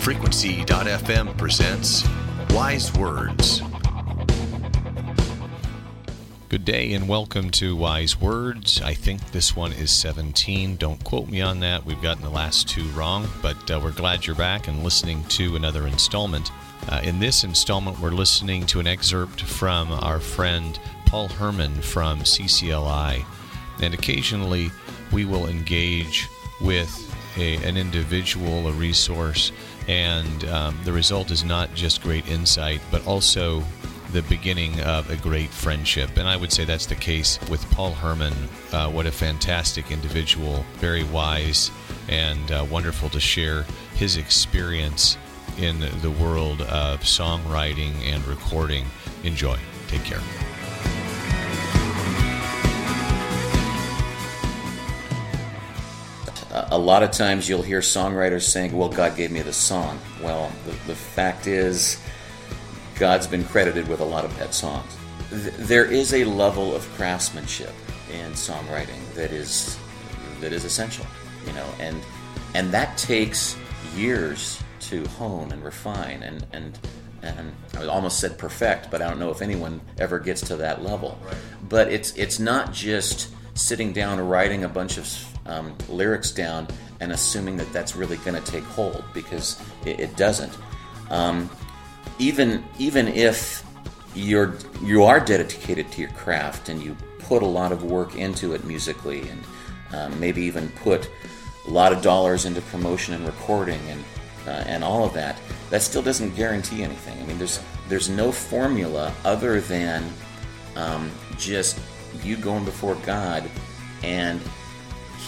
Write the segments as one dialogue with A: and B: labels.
A: Frequency.fm presents Wise Words. Good day and welcome to Wise Words. I think this one is 17. Don't quote me on that. We've gotten the last two wrong, but uh, we're glad you're back and listening to another installment. Uh, in this installment, we're listening to an excerpt from our friend Paul Herman from CCLI. And occasionally, we will engage with a, an individual, a resource, and um, the result is not just great insight, but also the beginning of a great friendship. And I would say that's the case with Paul Herman. Uh, what a fantastic individual, very wise, and uh, wonderful to share his experience in the world of songwriting and recording. Enjoy. Take care.
B: A lot of times you'll hear songwriters saying, Well, God gave me the song. Well, the, the fact is, God's been credited with a lot of bad songs. Th- there is a level of craftsmanship in songwriting that is that is essential, you know, and and that takes years to hone and refine and and and I almost said perfect, but I don't know if anyone ever gets to that level. Right. But it's it's not just sitting down writing a bunch of um, lyrics down and assuming that that's really going to take hold because it, it doesn't. Um, even even if you're you are dedicated to your craft and you put a lot of work into it musically and um, maybe even put a lot of dollars into promotion and recording and uh, and all of that, that still doesn't guarantee anything. I mean, there's there's no formula other than um, just you going before God and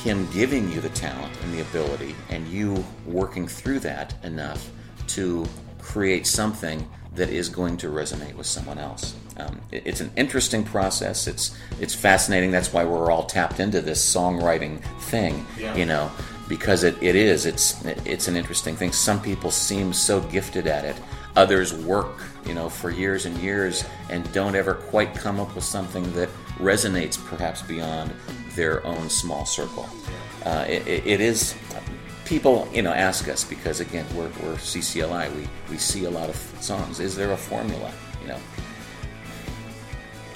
B: him giving you the talent and the ability, and you working through that enough to create something that is going to resonate with someone else. Um, it, it's an interesting process. It's it's fascinating. That's why we're all tapped into this songwriting thing, yeah. you know, because it, it is. It's it's an interesting thing. Some people seem so gifted at it. Others work, you know, for years and years and don't ever quite come up with something that resonates perhaps beyond their own small circle. Uh, it, it is people you know ask us because again we're, we're CCLI we, we see a lot of songs. Is there a formula you know?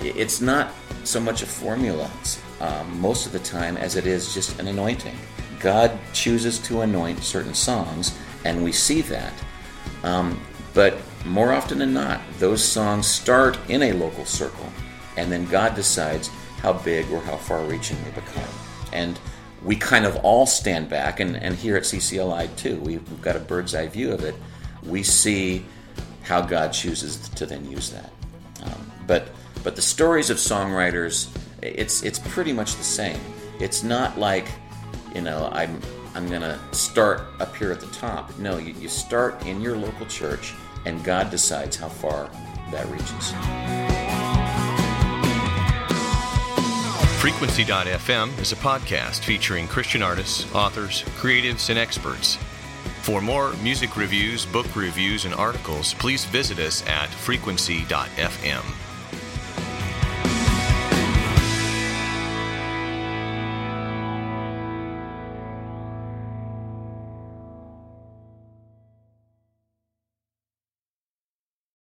B: It's not so much a formula um, most of the time as it is just an anointing. God chooses to anoint certain songs and we see that. Um, but more often than not those songs start in a local circle and then God decides how big or how far reaching they become. And we kind of all stand back, and, and here at CCLI too, we've, got a bird's eye view of it. We see how God chooses to then use that. Um, but but the stories of songwriters, it's it's pretty much the same. It's not like, you know, I'm I'm gonna start up here at the top. No, you, you start in your local church, and God decides how far that reaches.
A: Frequency.fm is a podcast featuring Christian artists, authors, creatives, and experts. For more music reviews, book reviews, and articles, please visit us at frequency.fm.